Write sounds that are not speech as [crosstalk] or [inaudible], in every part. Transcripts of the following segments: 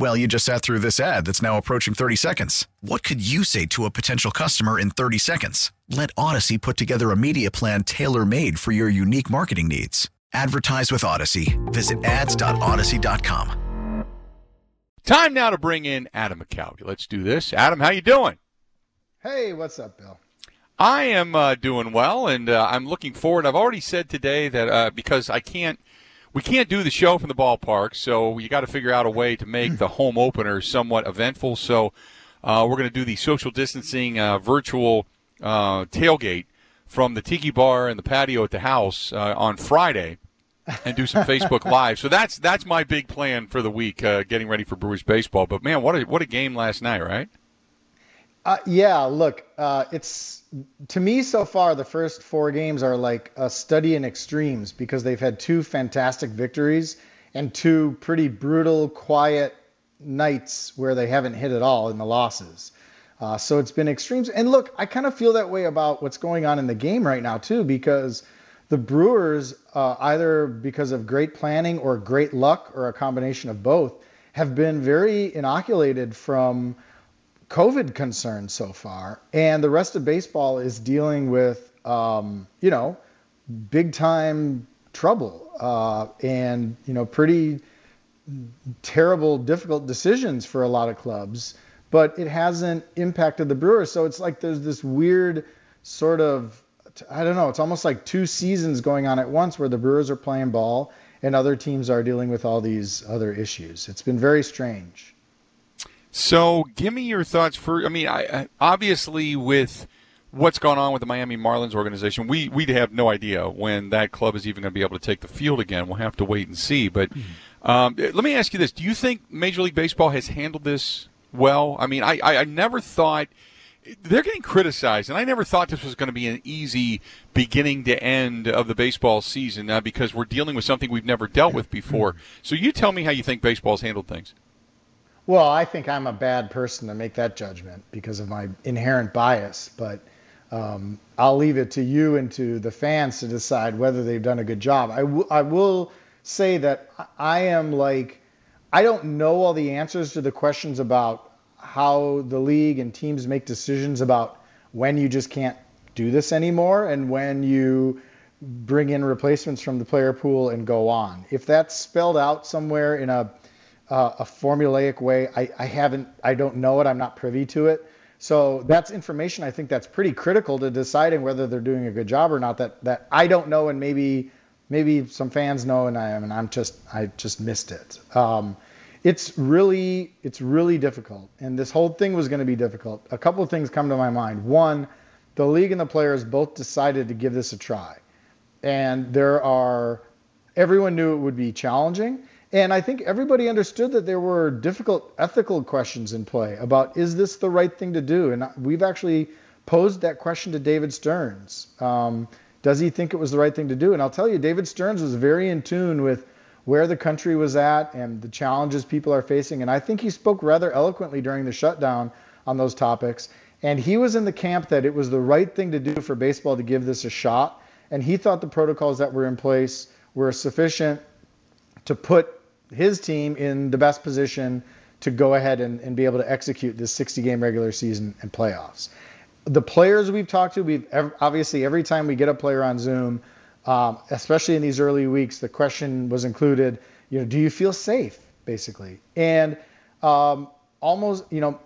Well, you just sat through this ad that's now approaching 30 seconds. What could you say to a potential customer in 30 seconds? Let Odyssey put together a media plan tailor made for your unique marketing needs. Advertise with Odyssey. Visit ads.odyssey.com. Time now to bring in Adam McCalvy. Let's do this. Adam, how you doing? Hey, what's up, Bill? I am uh, doing well, and uh, I'm looking forward. I've already said today that uh, because I can't – we can't do the show from the ballpark, so you got to figure out a way to make the home opener somewhat eventful. So uh, we're going to do the social distancing uh, virtual uh, tailgate from the tiki bar and the patio at the house uh, on Friday, and do some Facebook [laughs] Live. So that's that's my big plan for the week, uh, getting ready for Brewers baseball. But man, what a what a game last night, right? Uh, yeah, look, uh, it's to me so far the first four games are like a study in extremes because they've had two fantastic victories and two pretty brutal, quiet nights where they haven't hit at all in the losses. Uh, so it's been extremes. And look, I kind of feel that way about what's going on in the game right now too, because the Brewers, uh, either because of great planning or great luck or a combination of both, have been very inoculated from COVID concerns so far, and the rest of baseball is dealing with, um, you know, big time trouble uh, and you know pretty terrible, difficult decisions for a lot of clubs. But it hasn't impacted the Brewers, so it's like there's this weird sort of I don't know. It's almost like two seasons going on at once where the Brewers are playing ball and other teams are dealing with all these other issues. It's been very strange. So, give me your thoughts for. I mean, I, I, obviously with what's gone on with the Miami Marlins organization, we we have no idea when that club is even going to be able to take the field again. We'll have to wait and see. But mm-hmm. um, let me ask you this: Do you think Major League Baseball has handled this well? I mean, I, I, I never thought they're getting criticized, and I never thought this was going to be an easy beginning to end of the baseball season uh, because we're dealing with something we've never dealt with before. Mm-hmm. So, you tell me how you think baseball's handled things. Well, I think I'm a bad person to make that judgment because of my inherent bias, but um, I'll leave it to you and to the fans to decide whether they've done a good job. I, w- I will say that I am like, I don't know all the answers to the questions about how the league and teams make decisions about when you just can't do this anymore and when you bring in replacements from the player pool and go on. If that's spelled out somewhere in a uh, a formulaic way. I, I haven't, I don't know it. I'm not privy to it. So that's information I think that's pretty critical to deciding whether they're doing a good job or not. That that I don't know, and maybe maybe some fans know, and I am, and I'm just I just missed it. Um, it's really it's really difficult, and this whole thing was going to be difficult. A couple of things come to my mind. One, the league and the players both decided to give this a try, and there are everyone knew it would be challenging and I think everybody understood that there were difficult ethical questions in play about is this the right thing to do? And we've actually posed that question to David Stearns. Um, does he think it was the right thing to do? And I'll tell you, David Stearns was very in tune with where the country was at and the challenges people are facing. And I think he spoke rather eloquently during the shutdown on those topics. And he was in the camp that it was the right thing to do for baseball to give this a shot. And he thought the protocols that were in place were sufficient to put his team in the best position to go ahead and, and be able to execute this 60 game regular season and playoffs. The players we've talked to, we've obviously every time we get a player on Zoom, um, especially in these early weeks, the question was included, you know, do you feel safe, basically? And um, almost, you know,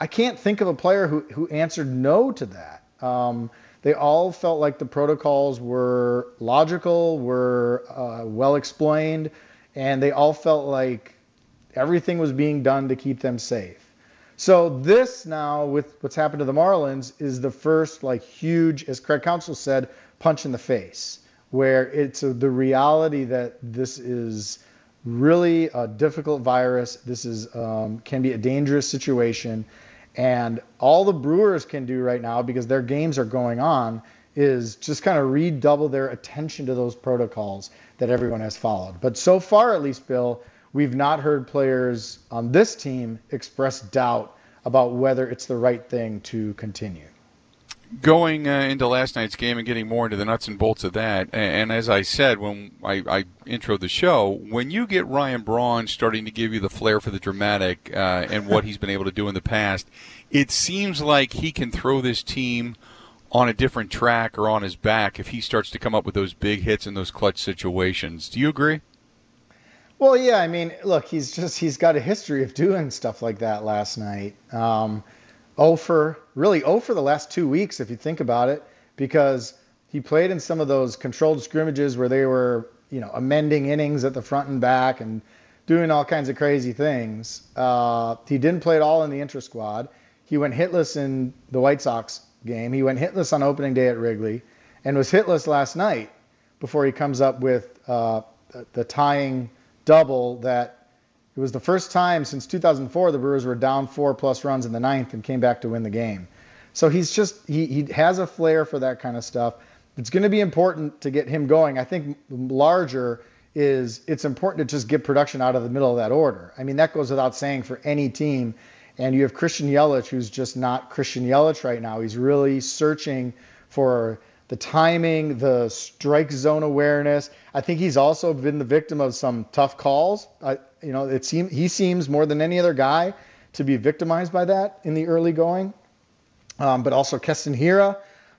I can't think of a player who, who answered no to that. Um, They all felt like the protocols were logical, were uh, well explained, and they all felt like everything was being done to keep them safe. So this now, with what's happened to the Marlins, is the first like huge, as Craig Counsell said, punch in the face, where it's a, the reality that this is really a difficult virus. This is um, can be a dangerous situation, and all the Brewers can do right now because their games are going on is just kind of redouble their attention to those protocols that everyone has followed. But so far, at least, Bill, we've not heard players on this team express doubt about whether it's the right thing to continue. Going uh, into last night's game and getting more into the nuts and bolts of that, and, as I said when I, I introed the show, when you get Ryan Braun starting to give you the flair for the dramatic uh, and what he's been able to do in the past, it seems like he can throw this team on a different track or on his back if he starts to come up with those big hits in those clutch situations. Do you agree? Well, yeah. I mean, look, he's just he's got a history of doing stuff like that. Last night, um, oh for really oh for the last two weeks, if you think about it, because he played in some of those controlled scrimmages where they were, you know, amending innings at the front and back and doing all kinds of crazy things. Uh, he didn't play at all in the intra squad. He went hitless in the White Sox game. He went hitless on opening day at Wrigley, and was hitless last night before he comes up with uh, the, tying double that it was the first time since 2004 the Brewers were down four plus runs in the ninth and came back to win the game. So he's just he he has a flair for that kind of stuff. It's going to be important to get him going. I think larger is it's important to just get production out of the middle of that order. I mean that goes without saying for any team. And you have Christian Yelich, who's just not Christian Yelich right now. He's really searching for the timing, the strike zone awareness. I think he's also been the victim of some tough calls. I, you know, it seems he seems more than any other guy to be victimized by that in the early going. Um, but also Keston Hiura,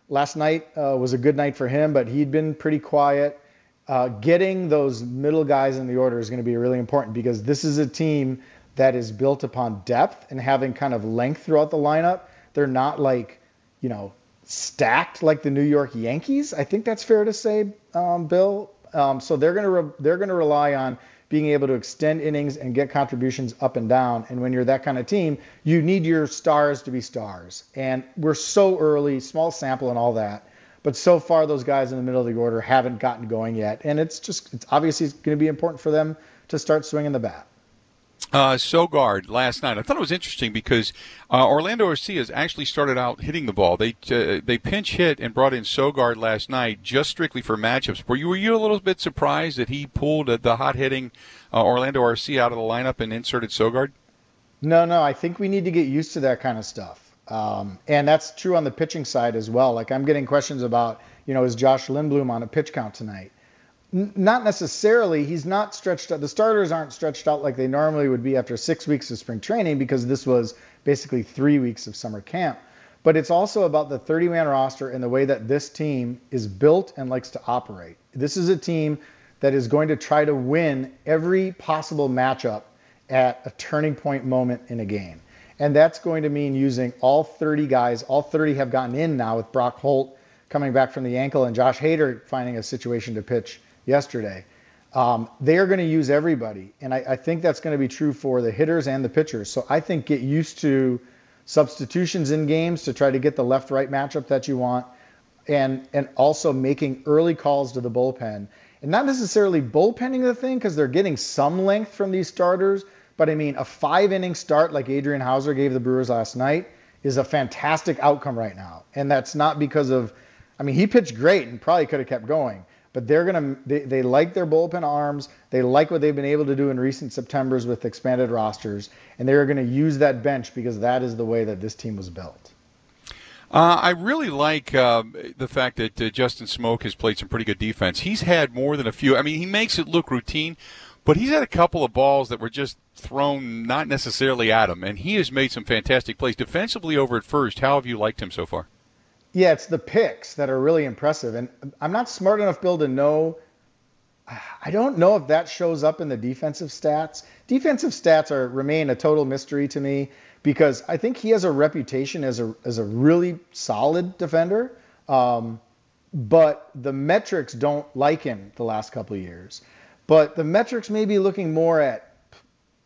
last night uh, was a good night for him, but he'd been pretty quiet. Uh, getting those middle guys in the order is going to be really important because this is a team that is built upon depth and having kind of length throughout the lineup. They're not like, you know, stacked like the New York Yankees. I think that's fair to say, um, Bill. Um, so they're going to re- they're going to rely on being able to extend innings and get contributions up and down. And when you're that kind of team, you need your stars to be stars. And we're so early, small sample, and all that. But so far, those guys in the middle of the order haven't gotten going yet. And it's just it's obviously going to be important for them to start swinging the bat. Uh, Sogard last night. I thought it was interesting because uh, Orlando Arcia's actually started out hitting the ball. They uh, they pinch hit and brought in Sogard last night just strictly for matchups. Were you were you a little bit surprised that he pulled the hot hitting uh, Orlando Arcia out of the lineup and inserted Sogard? No, no. I think we need to get used to that kind of stuff, um, and that's true on the pitching side as well. Like I'm getting questions about, you know, is Josh Lindblom on a pitch count tonight? Not necessarily. He's not stretched out. The starters aren't stretched out like they normally would be after six weeks of spring training because this was basically three weeks of summer camp. But it's also about the 30 man roster and the way that this team is built and likes to operate. This is a team that is going to try to win every possible matchup at a turning point moment in a game. And that's going to mean using all 30 guys. All 30 have gotten in now with Brock Holt coming back from the ankle and Josh Hader finding a situation to pitch yesterday. Um, they are going to use everybody, and I, I think that's going to be true for the hitters and the pitchers. So I think get used to substitutions in games to try to get the left-right matchup that you want, and and also making early calls to the bullpen, and not necessarily bullpenning the thing because they're getting some length from these starters. But I mean, a five-inning start like Adrian Houser gave the Brewers last night is a fantastic outcome right now, and that's not because of. I mean, he pitched great and probably could have kept going but they're going to they, they like their bullpen arms they like what they've been able to do in recent septembers with expanded rosters and they're going to use that bench because that is the way that this team was built uh, I really like uh, the fact that uh, Justin Smoak has played some pretty good defense. He's had more than a few. I mean, he makes it look routine, but he's had a couple of balls that were just thrown not necessarily at him, and he has made some fantastic plays defensively over at first. How have you liked him so far? Yeah, it's the picks that are really impressive. And I'm not smart enough, Bill, to know. I don't know if that shows up in the defensive stats. Defensive stats are remain a total mystery to me because I think he has a reputation as a as a really solid defender. Um, but the metrics don't like him the last couple years. But the metrics may be looking more at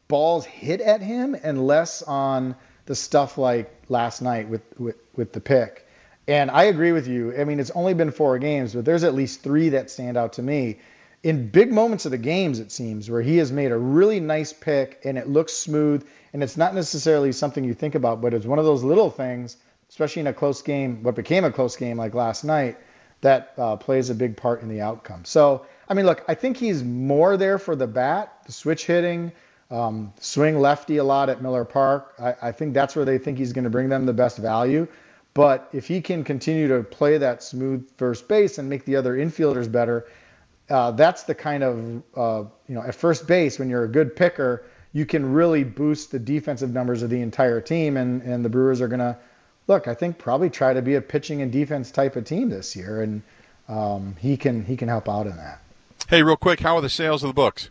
balls hit at him and less on the stuff like last night with, with, with the pick. And I agree with you. I mean, it's only been four games, but there's at least three that stand out to me. In big moments of the games, it seems, where he has made a really nice pick and it looks smooth. And it's not necessarily something you think about, but it's one of those little things, especially in a close game, what became a close game like last night, that uh, plays a big part in the outcome. So, I mean, look, I think he's more there for the bat, the switch hitting, um, swing lefty a lot at Miller Park. I, I think that's where they think he's going to bring them the best value. But if he can continue to play that smooth first base and make the other infielders better, uh, that's the kind of uh, you know at first base when you're a good picker, you can really boost the defensive numbers of the entire team. And and the Brewers are going to look, I think probably try to be a pitching and defense type of team this year, and um, he can he can help out in that. Hey, real quick, how are the sales of the books?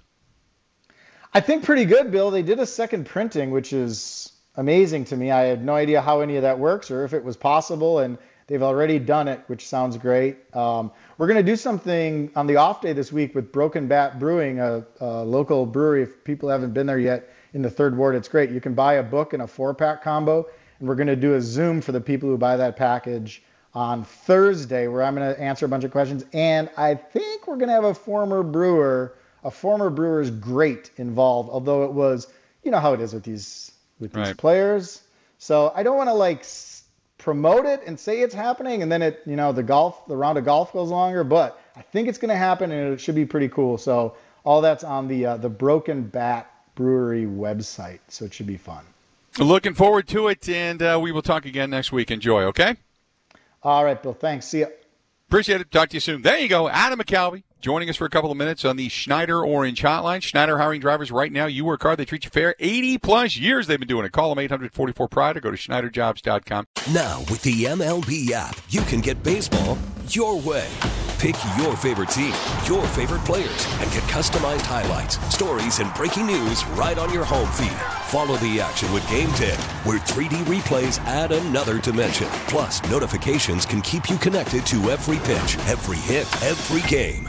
I think pretty good, Bill. They did a second printing, which is amazing to me. I had no idea how any of that works or if it was possible, and they've already done it, which sounds great. Um, we're going to do something on the off day this week with Broken Bat Brewing, a, a, local brewery. If people haven't been there yet in the third ward, it's great. You can buy a book and a four pack combo, and we're going to do a Zoom for the people who buy that package on Thursday, where I'm going to answer a bunch of questions. And I think we're going to have a former brewer a former Brewers great involved, although it was, you know how it is with these with these right. players. So I don't want to like promote it and say it's happening, and then it, you know, the golf, the round of golf goes longer. But I think it's going to happen, and it should be pretty cool. So all that's on the uh, the Broken Bat Brewery website, so it should be fun. Looking forward to it, and uh, we will talk again next week. Enjoy, okay? All right, Bill. Thanks. See ya. Appreciate it. Talk to you soon. There you go, Adam McCalvy joining us for a couple of minutes on the Schneider Orange Hotline. Schneider hiring drivers right now. You work hard, they treat you fair. 80 plus years they've been doing it. Call them 844 Pride or go to SchneiderJobs.com. Now, with the MLB app, you can get baseball your way. Pick your favorite team, your favorite players, and get customized highlights, stories, and breaking news right on your home feed. Follow the action with Gameday, where 3D replays add another dimension. Plus, notifications can keep you connected to every pitch, every hit, every game.